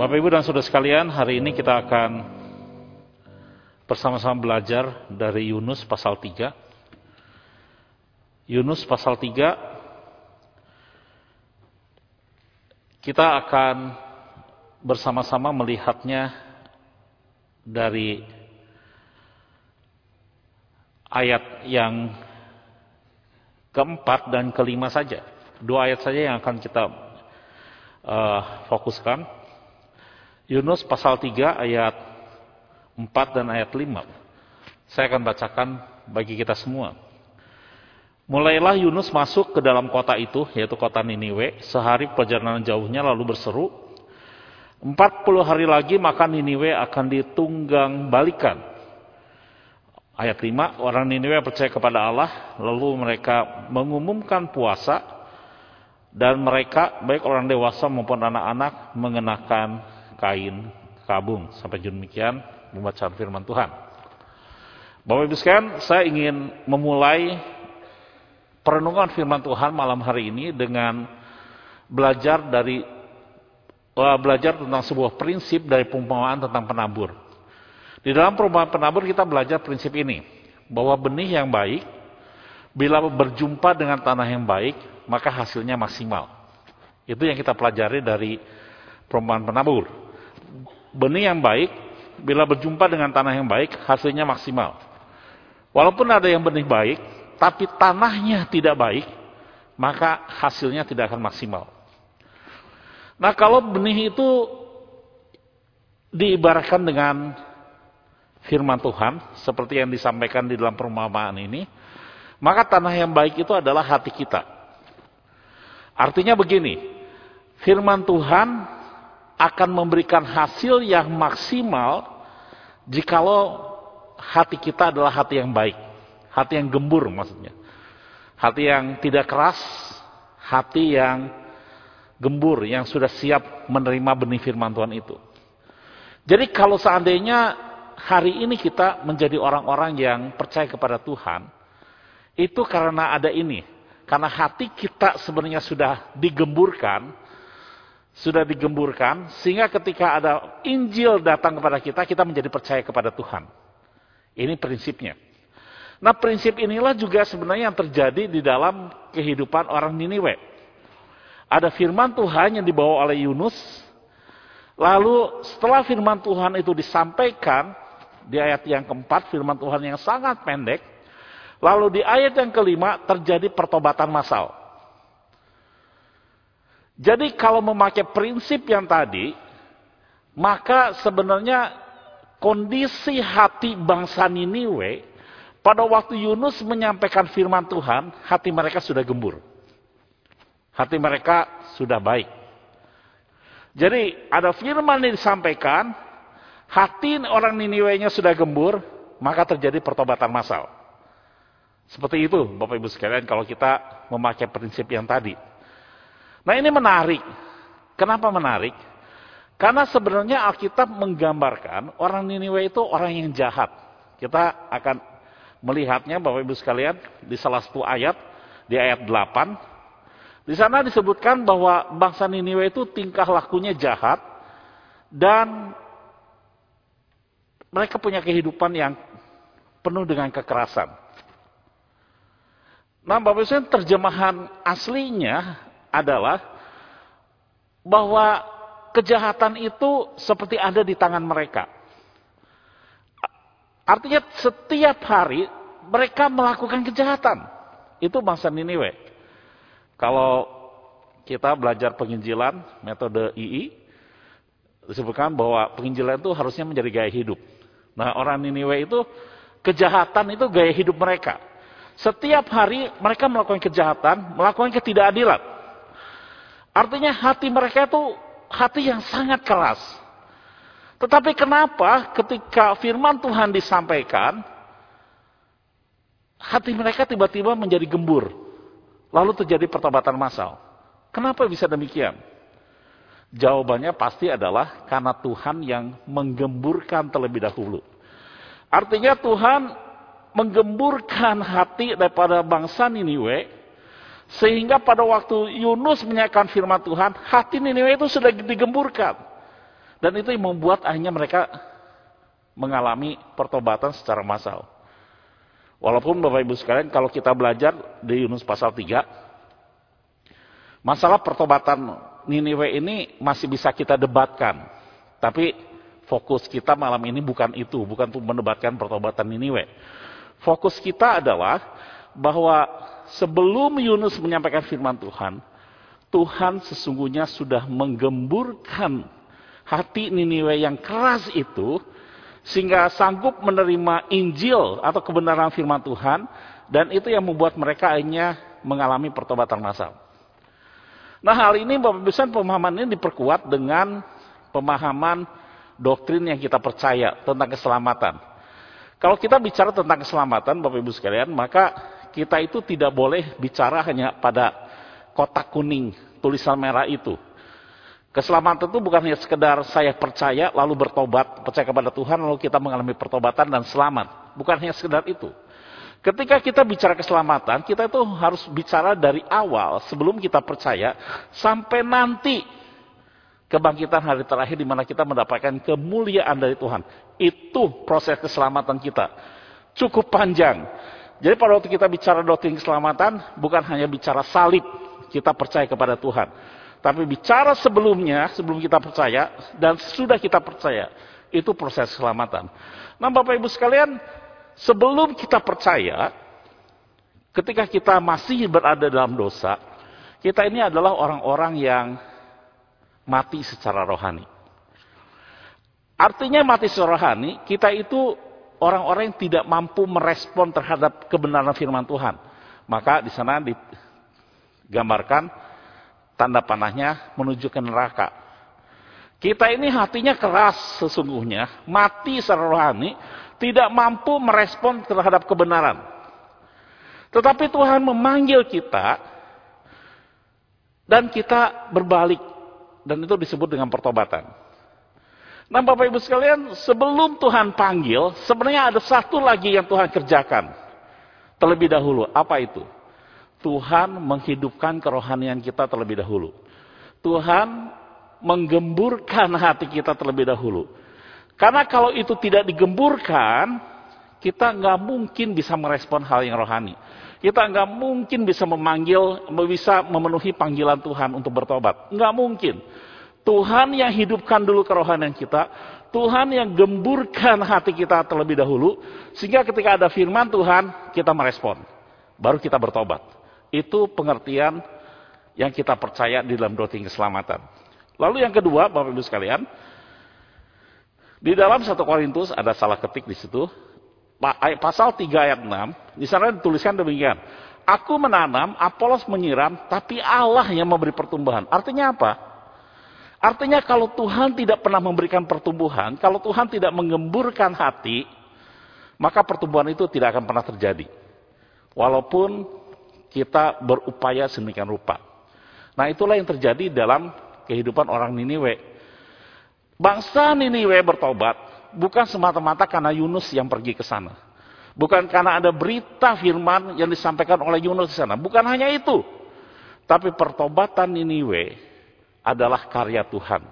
Bapak Ibu dan Saudara sekalian, hari ini kita akan bersama-sama belajar dari Yunus pasal 3. Yunus pasal 3 kita akan bersama-sama melihatnya dari ayat yang keempat dan kelima saja. Dua ayat saja yang akan kita uh, fokuskan. Yunus pasal 3 ayat 4 dan ayat 5. Saya akan bacakan bagi kita semua. Mulailah Yunus masuk ke dalam kota itu, yaitu kota Niniwe. Sehari perjalanan jauhnya lalu berseru, 40 hari lagi maka Niniwe akan ditunggang balikan. Ayat 5, orang Niniwe percaya kepada Allah, lalu mereka mengumumkan puasa, dan mereka, baik orang dewasa maupun anak-anak, mengenakan kain kabung. Sampai demikian membaca firman Tuhan. Bapak Ibu sekalian, saya ingin memulai perenungan firman Tuhan malam hari ini dengan belajar dari uh, belajar tentang sebuah prinsip dari perumpamaan tentang penabur. Di dalam perumpamaan penabur kita belajar prinsip ini, bahwa benih yang baik bila berjumpa dengan tanah yang baik, maka hasilnya maksimal. Itu yang kita pelajari dari perumpamaan penabur benih yang baik, bila berjumpa dengan tanah yang baik, hasilnya maksimal. Walaupun ada yang benih baik, tapi tanahnya tidak baik, maka hasilnya tidak akan maksimal. Nah kalau benih itu diibaratkan dengan firman Tuhan, seperti yang disampaikan di dalam perumpamaan ini, maka tanah yang baik itu adalah hati kita. Artinya begini, firman Tuhan akan memberikan hasil yang maksimal jikalau hati kita adalah hati yang baik. Hati yang gembur maksudnya. Hati yang tidak keras, hati yang gembur, yang sudah siap menerima benih firman Tuhan itu. Jadi kalau seandainya hari ini kita menjadi orang-orang yang percaya kepada Tuhan, itu karena ada ini. Karena hati kita sebenarnya sudah digemburkan, sudah digemburkan sehingga ketika ada Injil datang kepada kita, kita menjadi percaya kepada Tuhan. Ini prinsipnya. Nah prinsip inilah juga sebenarnya yang terjadi di dalam kehidupan orang Niniwe. Ada firman Tuhan yang dibawa oleh Yunus. Lalu setelah firman Tuhan itu disampaikan di ayat yang keempat, firman Tuhan yang sangat pendek. Lalu di ayat yang kelima terjadi pertobatan massal. Jadi kalau memakai prinsip yang tadi, maka sebenarnya kondisi hati bangsa Niniwe pada waktu Yunus menyampaikan firman Tuhan, hati mereka sudah gembur. Hati mereka sudah baik. Jadi ada firman yang disampaikan, hati orang Niniwe-nya sudah gembur, maka terjadi pertobatan massal. Seperti itu Bapak Ibu sekalian kalau kita memakai prinsip yang tadi. Nah ini menarik. Kenapa menarik? Karena sebenarnya Alkitab menggambarkan orang Niniwe itu orang yang jahat. Kita akan melihatnya Bapak Ibu sekalian di salah satu ayat, di ayat 8. Di sana disebutkan bahwa bangsa Niniwe itu tingkah lakunya jahat dan mereka punya kehidupan yang penuh dengan kekerasan. Nah, Bapak Ibu terjemahan aslinya adalah bahwa kejahatan itu seperti ada di tangan mereka. Artinya setiap hari mereka melakukan kejahatan. Itu bangsa Niniwe. Kalau kita belajar penginjilan, metode II, disebutkan bahwa penginjilan itu harusnya menjadi gaya hidup. Nah orang Niniwe itu, kejahatan itu gaya hidup mereka. Setiap hari mereka melakukan kejahatan, melakukan ketidakadilan. Artinya hati mereka itu hati yang sangat keras. Tetapi kenapa ketika firman Tuhan disampaikan, hati mereka tiba-tiba menjadi gembur. Lalu terjadi pertobatan massal. Kenapa bisa demikian? Jawabannya pasti adalah karena Tuhan yang menggemburkan terlebih dahulu. Artinya Tuhan menggemburkan hati daripada bangsa Niniwe sehingga pada waktu Yunus menyampaikan firman Tuhan, hati Niniwe itu sudah digemburkan. Dan itu yang membuat akhirnya mereka mengalami pertobatan secara massal. Walaupun Bapak Ibu sekalian kalau kita belajar di Yunus pasal 3, masalah pertobatan Niniwe ini masih bisa kita debatkan. Tapi fokus kita malam ini bukan itu, bukan untuk mendebatkan pertobatan Niniwe. Fokus kita adalah bahwa sebelum Yunus menyampaikan firman Tuhan, Tuhan sesungguhnya sudah menggemburkan hati Niniwe yang keras itu sehingga sanggup menerima Injil atau kebenaran firman Tuhan dan itu yang membuat mereka akhirnya mengalami pertobatan massal. Nah hal ini Bapak Ibu pemahaman ini diperkuat dengan pemahaman doktrin yang kita percaya tentang keselamatan. Kalau kita bicara tentang keselamatan Bapak Ibu sekalian, maka kita itu tidak boleh bicara hanya pada kotak kuning, tulisan merah itu. Keselamatan itu bukan hanya sekedar saya percaya lalu bertobat, percaya kepada Tuhan lalu kita mengalami pertobatan dan selamat. Bukan hanya sekedar itu. Ketika kita bicara keselamatan, kita itu harus bicara dari awal sebelum kita percaya sampai nanti kebangkitan hari terakhir di mana kita mendapatkan kemuliaan dari Tuhan. Itu proses keselamatan kita. Cukup panjang. Jadi pada waktu kita bicara doktrin keselamatan, bukan hanya bicara salib, kita percaya kepada Tuhan tapi bicara sebelumnya, sebelum kita percaya, dan sudah kita percaya, itu proses keselamatan. Nah Bapak Ibu sekalian, sebelum kita percaya, ketika kita masih berada dalam dosa, kita ini adalah orang-orang yang mati secara rohani. Artinya mati secara rohani, kita itu orang-orang yang tidak mampu merespon terhadap kebenaran firman Tuhan. Maka di sana digambarkan tanda panahnya menuju ke neraka. Kita ini hatinya keras sesungguhnya, mati secara rohani, tidak mampu merespon terhadap kebenaran. Tetapi Tuhan memanggil kita dan kita berbalik dan itu disebut dengan pertobatan. Nah Bapak Ibu sekalian, sebelum Tuhan panggil, sebenarnya ada satu lagi yang Tuhan kerjakan. Terlebih dahulu, apa itu? Tuhan menghidupkan kerohanian kita terlebih dahulu. Tuhan menggemburkan hati kita terlebih dahulu. Karena kalau itu tidak digemburkan, kita nggak mungkin bisa merespon hal yang rohani. Kita nggak mungkin bisa memanggil, bisa memenuhi panggilan Tuhan untuk bertobat. Nggak mungkin. Tuhan yang hidupkan dulu kerohanian kita, Tuhan yang gemburkan hati kita terlebih dahulu, sehingga ketika ada firman Tuhan, kita merespon. Baru kita bertobat. Itu pengertian yang kita percaya di dalam doktrin keselamatan. Lalu yang kedua, Bapak Ibu sekalian, di dalam satu Korintus ada salah ketik di situ. Pasal 3 ayat 6, di sana dituliskan demikian. Aku menanam, Apolos menyiram, tapi Allah yang memberi pertumbuhan. Artinya apa? Artinya kalau Tuhan tidak pernah memberikan pertumbuhan, kalau Tuhan tidak mengemburkan hati, maka pertumbuhan itu tidak akan pernah terjadi. Walaupun kita berupaya sedemikian rupa. Nah itulah yang terjadi dalam kehidupan orang Niniwe. Bangsa Niniwe bertobat bukan semata-mata karena Yunus yang pergi ke sana. Bukan karena ada berita firman yang disampaikan oleh Yunus di sana. Bukan hanya itu. Tapi pertobatan Niniwe adalah karya Tuhan.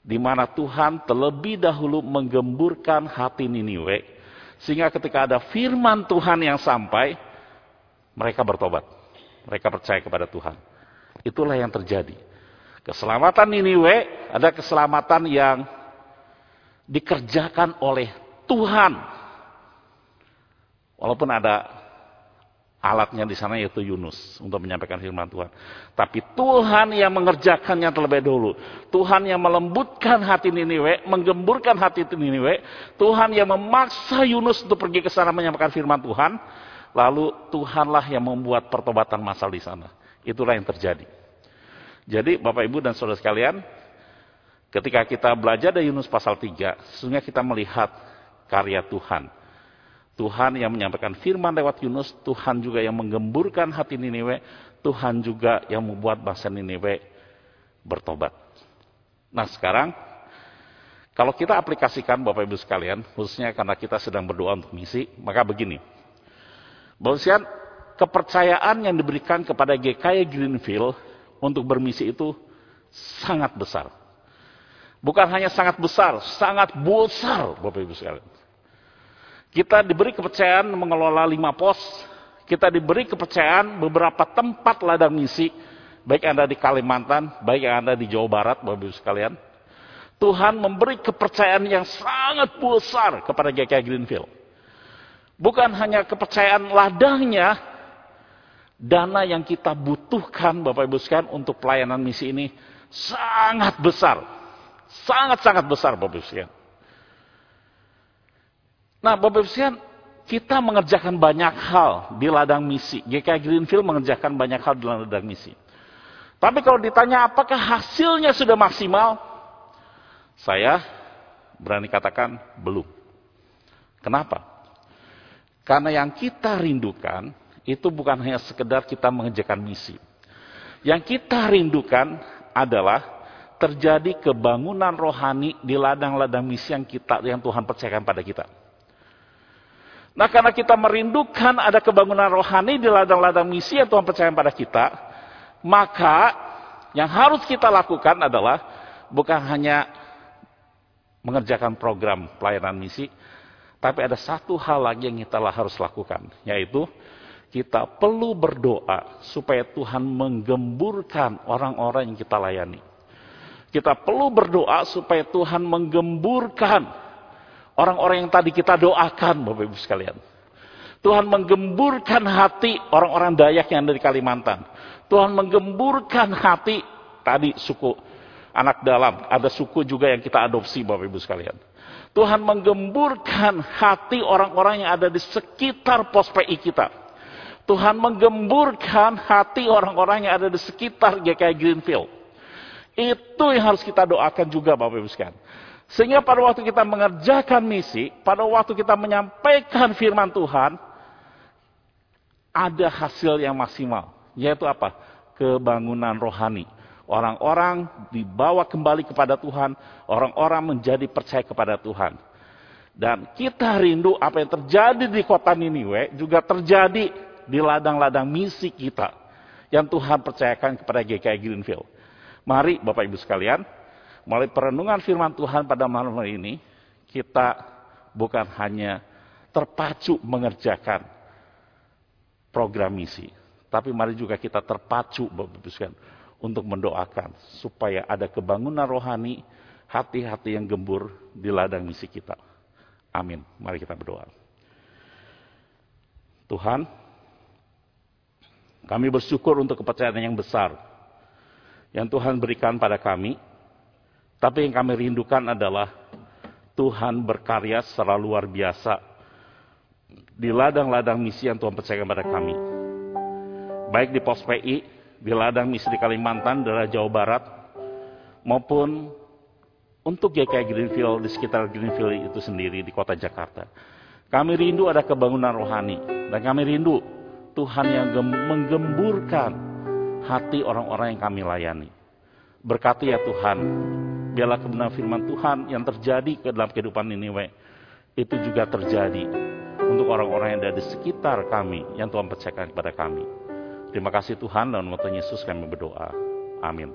Di mana Tuhan terlebih dahulu menggemburkan hati Niniwe. Sehingga ketika ada firman Tuhan yang sampai, mereka bertobat. Mereka percaya kepada Tuhan. Itulah yang terjadi. Keselamatan Niniwe ada keselamatan yang dikerjakan oleh Tuhan. Walaupun ada alatnya di sana yaitu Yunus untuk menyampaikan firman Tuhan. Tapi Tuhan yang mengerjakannya terlebih dahulu. Tuhan yang melembutkan hati Niniwe, menggemburkan hati Niniwe. Tuhan yang memaksa Yunus untuk pergi ke sana menyampaikan firman Tuhan. Lalu Tuhanlah yang membuat pertobatan masal di sana. Itulah yang terjadi. Jadi Bapak Ibu dan Saudara sekalian, ketika kita belajar dari Yunus pasal 3, sesungguhnya kita melihat karya Tuhan. Tuhan yang menyampaikan firman lewat Yunus, Tuhan juga yang menggemburkan hati Niniwe, Tuhan juga yang membuat bangsa Niniwe bertobat. Nah sekarang, kalau kita aplikasikan Bapak Ibu sekalian, khususnya karena kita sedang berdoa untuk misi, maka begini. Bahwasanya kepercayaan yang diberikan kepada GKI Greenfield untuk bermisi itu sangat besar. Bukan hanya sangat besar, sangat besar Bapak Ibu sekalian. Kita diberi kepercayaan mengelola lima pos. Kita diberi kepercayaan beberapa tempat ladang misi. Baik Anda di Kalimantan, baik Anda di Jawa Barat Bapak Ibu sekalian. Tuhan memberi kepercayaan yang sangat besar kepada GKI Greenfield. Bukan hanya kepercayaan ladangnya, dana yang kita butuhkan Bapak Ibu sekalian untuk pelayanan misi ini sangat besar. Sangat-sangat besar Bapak Ibu sekalian. Nah Bapak Ibu kita mengerjakan banyak hal di ladang misi. GKI Greenfield mengerjakan banyak hal di ladang misi. Tapi kalau ditanya apakah hasilnya sudah maksimal, saya berani katakan belum. Kenapa? Karena yang kita rindukan itu bukan hanya sekedar kita mengerjakan misi. Yang kita rindukan adalah terjadi kebangunan rohani di ladang-ladang misi yang kita yang Tuhan percayakan pada kita. Nah, karena kita merindukan ada kebangunan rohani di ladang-ladang misi yang Tuhan percayakan pada kita, maka yang harus kita lakukan adalah bukan hanya mengerjakan program pelayanan misi, tapi ada satu hal lagi yang kita harus lakukan, yaitu kita perlu berdoa supaya Tuhan menggemburkan orang-orang yang kita layani. Kita perlu berdoa supaya Tuhan menggemburkan orang-orang yang tadi kita doakan, Bapak Ibu sekalian. Tuhan menggemburkan hati orang-orang Dayak yang ada di Kalimantan. Tuhan menggemburkan hati tadi suku anak dalam. Ada suku juga yang kita adopsi Bapak Ibu sekalian. Tuhan menggemburkan hati orang-orang yang ada di sekitar pos PI kita. Tuhan menggemburkan hati orang-orang yang ada di sekitar GKI Greenfield. Itu yang harus kita doakan juga Bapak Ibu sekalian. Sehingga pada waktu kita mengerjakan misi, pada waktu kita menyampaikan firman Tuhan, ada hasil yang maksimal. Yaitu apa? Kebangunan rohani. Orang-orang dibawa kembali kepada Tuhan, orang-orang menjadi percaya kepada Tuhan. Dan kita rindu apa yang terjadi di kota Niniwe juga terjadi di ladang-ladang misi kita yang Tuhan percayakan kepada GKI Greenfield. Mari Bapak Ibu sekalian, melalui perenungan firman Tuhan pada malam hari ini, kita bukan hanya terpacu mengerjakan program misi, tapi mari juga kita terpacu Bapak untuk mendoakan supaya ada kebangunan rohani, hati-hati yang gembur di ladang misi kita. Amin. Mari kita berdoa. Tuhan, kami bersyukur untuk kepercayaan yang besar yang Tuhan berikan pada kami. Tapi yang kami rindukan adalah Tuhan berkarya secara luar biasa di ladang-ladang misi yang Tuhan percayakan pada kami. Baik di pos PI, di ladang misi di Kalimantan, daerah Jawa Barat, maupun untuk GKI Greenfield di sekitar Greenfield itu sendiri di kota Jakarta. Kami rindu ada kebangunan rohani. Dan kami rindu Tuhan yang menggemburkan hati orang-orang yang kami layani. Berkati ya Tuhan, biarlah kebenaran firman Tuhan yang terjadi ke dalam kehidupan ini, we, itu juga terjadi untuk orang-orang yang ada di sekitar kami, yang Tuhan percayakan kepada kami. Terima kasih Tuhan, dan waktu Yesus kami berdoa. Amin.